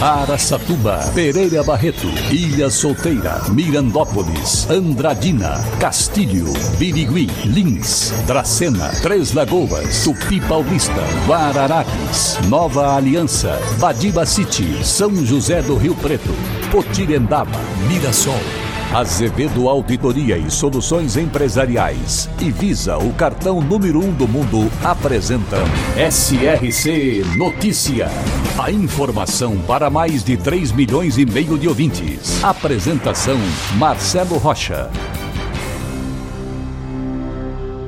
Araçatuba, Pereira Barreto, Ilha Solteira, Mirandópolis, Andradina, Castilho, Birigui, Lins, Dracena, Três Lagoas, Tupi Paulista, Guararapes, Nova Aliança, Badiba City, São José do Rio Preto, Potirendaba, Mirassol. Azevedo Auditoria e Soluções Empresariais e Visa, o cartão número um do mundo, apresentam SRC Notícia. A informação para mais de 3 milhões e meio de ouvintes. Apresentação Marcelo Rocha.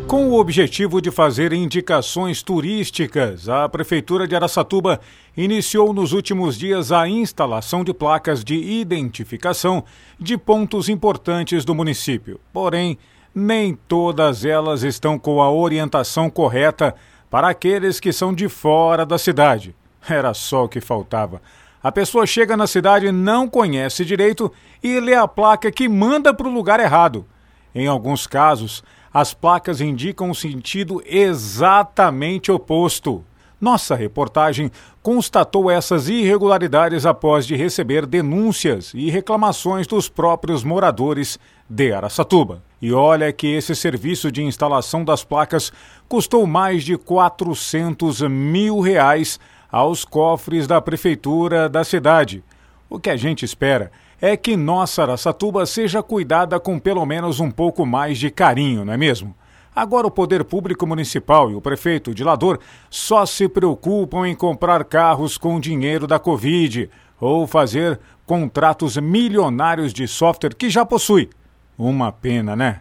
Com o objetivo de fazer indicações turísticas, a Prefeitura de Araçatuba iniciou nos últimos dias a instalação de placas de identificação de pontos importantes do município. Porém, nem todas elas estão com a orientação correta para aqueles que são de fora da cidade. Era só o que faltava. A pessoa chega na cidade, não conhece direito e lê a placa que manda para o lugar errado. Em alguns casos, as placas indicam o sentido exatamente oposto. Nossa reportagem constatou essas irregularidades após de receber denúncias e reclamações dos próprios moradores de Araçatuba. E olha que esse serviço de instalação das placas custou mais de 400 mil reais aos cofres da prefeitura da cidade. O que a gente espera que nossa Araçatuba seja cuidada com pelo menos um pouco mais de carinho, não é mesmo? Agora o poder público municipal e o prefeito de Lador só se preocupam em comprar carros com dinheiro da Covid ou fazer contratos milionários de software que já possui. Uma pena, né?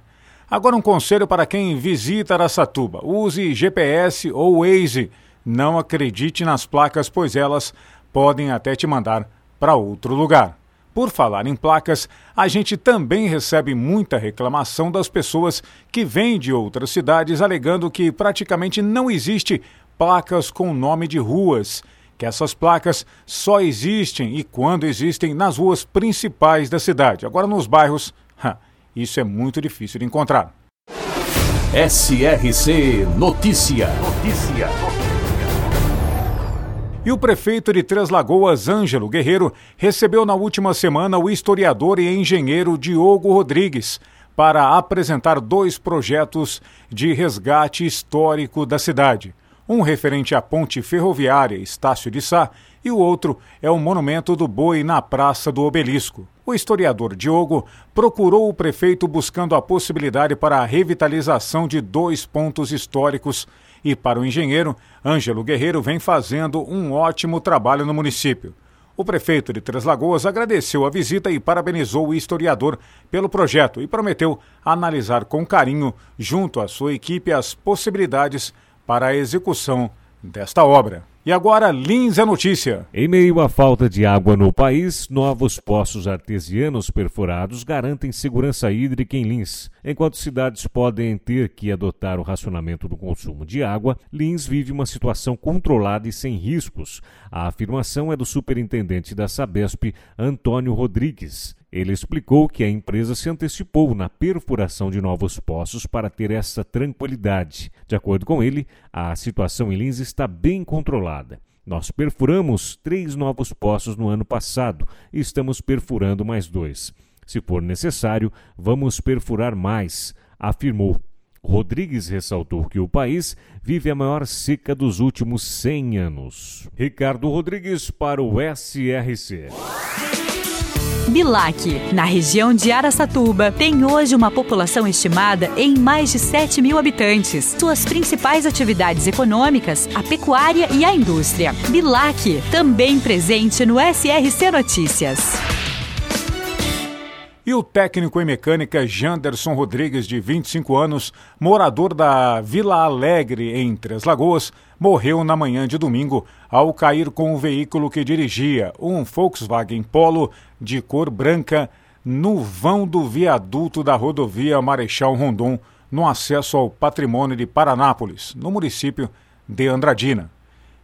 Agora um conselho para quem visita Araçatuba: use GPS ou Waze. Não acredite nas placas, pois elas podem até te mandar para outro lugar. Por falar em placas, a gente também recebe muita reclamação das pessoas que vêm de outras cidades alegando que praticamente não existe placas com nome de ruas, que essas placas só existem e quando existem nas ruas principais da cidade. Agora nos bairros, isso é muito difícil de encontrar. SRC Notícia. Notícia. E o prefeito de Três Lagoas, Ângelo Guerreiro, recebeu na última semana o historiador e engenheiro Diogo Rodrigues para apresentar dois projetos de resgate histórico da cidade. Um referente à ponte ferroviária Estácio de Sá e o outro é o monumento do boi na Praça do Obelisco. O historiador Diogo procurou o prefeito buscando a possibilidade para a revitalização de dois pontos históricos e para o engenheiro, Ângelo Guerreiro vem fazendo um ótimo trabalho no município. O prefeito de Três Lagoas agradeceu a visita e parabenizou o historiador pelo projeto e prometeu analisar com carinho, junto à sua equipe, as possibilidades para a execução desta obra. E agora, Lins é notícia. Em meio à falta de água no país, novos poços artesianos perfurados garantem segurança hídrica em Lins. Enquanto cidades podem ter que adotar o racionamento do consumo de água, Lins vive uma situação controlada e sem riscos. A afirmação é do superintendente da Sabesp, Antônio Rodrigues. Ele explicou que a empresa se antecipou na perfuração de novos poços para ter essa tranquilidade. De acordo com ele, a situação em Lins está bem controlada. Nós perfuramos três novos poços no ano passado e estamos perfurando mais dois. Se for necessário, vamos perfurar mais, afirmou. Rodrigues ressaltou que o país vive a maior seca dos últimos 100 anos. Ricardo Rodrigues para o SRC. Bilac, na região de Araçatuba, tem hoje uma população estimada em mais de 7 mil habitantes. Suas principais atividades econômicas, a pecuária e a indústria. Bilac, também presente no SRC Notícias. E o técnico em mecânica Janderson Rodrigues, de 25 anos, morador da Vila Alegre, em Três Lagoas, morreu na manhã de domingo ao cair com o veículo que dirigia, um Volkswagen Polo de cor branca, no vão do viaduto da rodovia Marechal Rondon, no acesso ao patrimônio de Paranápolis, no município de Andradina.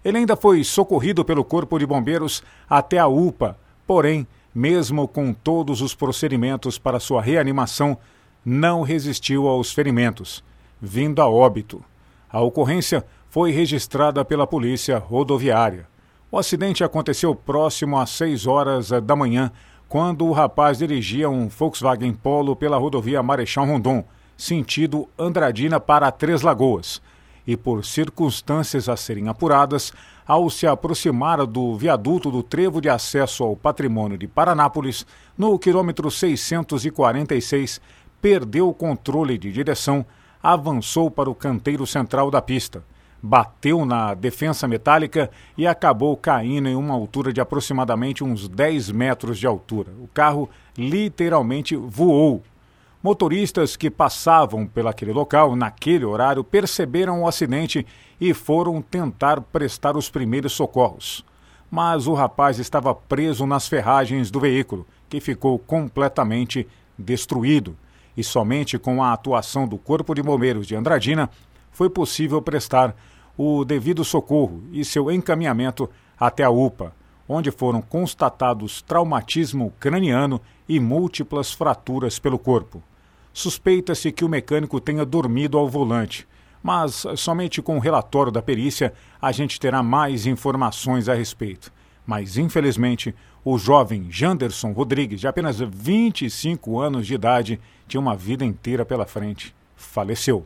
Ele ainda foi socorrido pelo Corpo de Bombeiros até a UPA, porém mesmo com todos os procedimentos para sua reanimação, não resistiu aos ferimentos, vindo a óbito. A ocorrência foi registrada pela Polícia Rodoviária. O acidente aconteceu próximo às 6 horas da manhã, quando o rapaz dirigia um Volkswagen Polo pela rodovia Marechal Rondon, sentido Andradina para Três Lagoas. E por circunstâncias a serem apuradas, ao se aproximar do viaduto do trevo de acesso ao patrimônio de Paranápolis, no quilômetro 646, perdeu o controle de direção, avançou para o canteiro central da pista bateu na defensa metálica e acabou caindo em uma altura de aproximadamente uns 10 metros de altura. O carro literalmente voou. Motoristas que passavam pelaquele local naquele horário perceberam o acidente e foram tentar prestar os primeiros socorros. Mas o rapaz estava preso nas ferragens do veículo, que ficou completamente destruído. E somente com a atuação do Corpo de Bombeiros de Andradina foi possível prestar o devido socorro e seu encaminhamento até a UPA, onde foram constatados traumatismo craniano e múltiplas fraturas pelo corpo. Suspeita-se que o mecânico tenha dormido ao volante, mas somente com o relatório da perícia a gente terá mais informações a respeito. Mas, infelizmente, o jovem Janderson Rodrigues, de apenas 25 anos de idade, tinha uma vida inteira pela frente. Faleceu.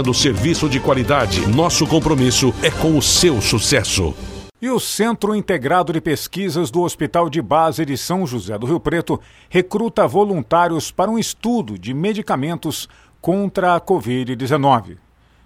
oferecendo serviço de qualidade. Nosso compromisso é com o seu sucesso. E o Centro Integrado de Pesquisas do Hospital de Base de São José do Rio Preto recruta voluntários para um estudo de medicamentos contra a Covid-19.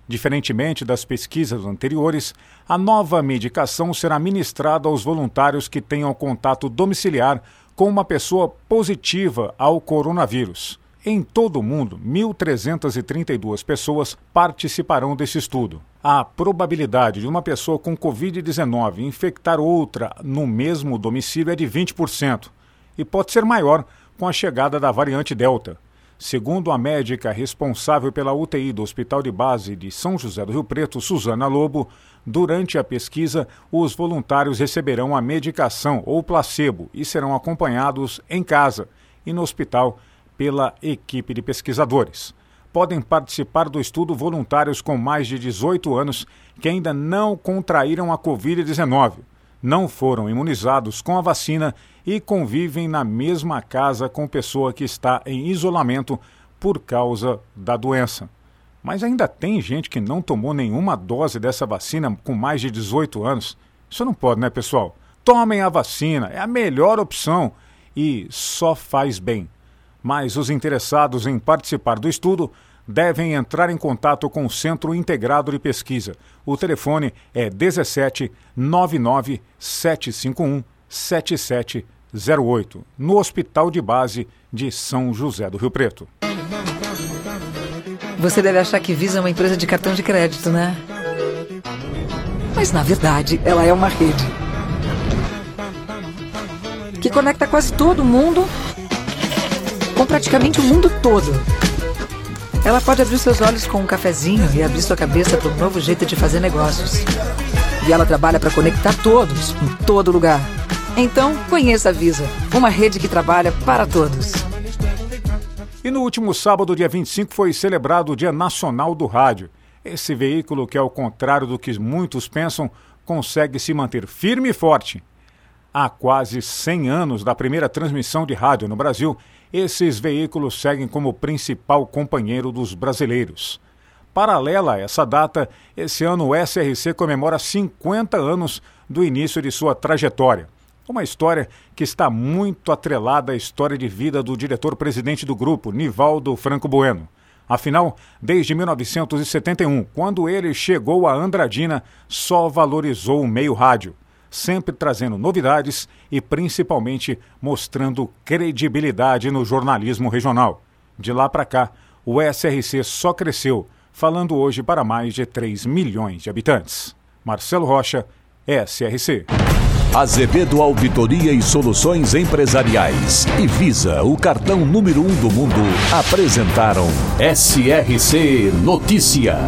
Diferentemente das pesquisas anteriores, a nova medicação será ministrada aos voluntários que tenham contato domiciliar com uma pessoa positiva ao coronavírus. Em todo o mundo, 1.332 pessoas participarão desse estudo. A probabilidade de uma pessoa com Covid-19 infectar outra no mesmo domicílio é de 20% e pode ser maior com a chegada da variante Delta. Segundo a médica responsável pela UTI do Hospital de Base de São José do Rio Preto, Suzana Lobo, durante a pesquisa, os voluntários receberão a medicação ou placebo e serão acompanhados em casa e no hospital pela equipe de pesquisadores. Podem participar do estudo voluntários com mais de 18 anos que ainda não contraíram a Covid-19, não foram imunizados com a vacina e convivem na mesma casa com pessoa que está em isolamento por causa da doença. Mas ainda tem gente que não tomou nenhuma dose dessa vacina com mais de 18 anos. Isso não pode, né, pessoal? Tomem a vacina, é a melhor opção e só faz bem mas os interessados em participar do estudo devem entrar em contato com o Centro Integrado de Pesquisa. O telefone é 17 99 751 7708, no Hospital de Base de São José do Rio Preto. Você deve achar que Visa é uma empresa de cartão de crédito, né? Mas na verdade, ela é uma rede que conecta quase todo mundo com praticamente o mundo todo. Ela pode abrir seus olhos com um cafezinho e abrir sua cabeça para um novo jeito de fazer negócios. E ela trabalha para conectar todos, em todo lugar. Então, conheça a Visa, uma rede que trabalha para todos. E no último sábado, dia 25, foi celebrado o Dia Nacional do Rádio. Esse veículo, que ao contrário do que muitos pensam, consegue se manter firme e forte. Há quase 100 anos da primeira transmissão de rádio no Brasil esses veículos seguem como principal companheiro dos brasileiros. Paralela a essa data, esse ano o SRC comemora 50 anos do início de sua trajetória. Uma história que está muito atrelada à história de vida do diretor-presidente do grupo, Nivaldo Franco Bueno. Afinal, desde 1971, quando ele chegou a Andradina, só valorizou o meio rádio sempre trazendo novidades e principalmente mostrando credibilidade no jornalismo regional. De lá para cá, o SRC só cresceu, falando hoje para mais de 3 milhões de habitantes. Marcelo Rocha, SRC. Azevedo Auditoria e Soluções Empresariais e Visa, o cartão número um do mundo, apresentaram SRC Notícia.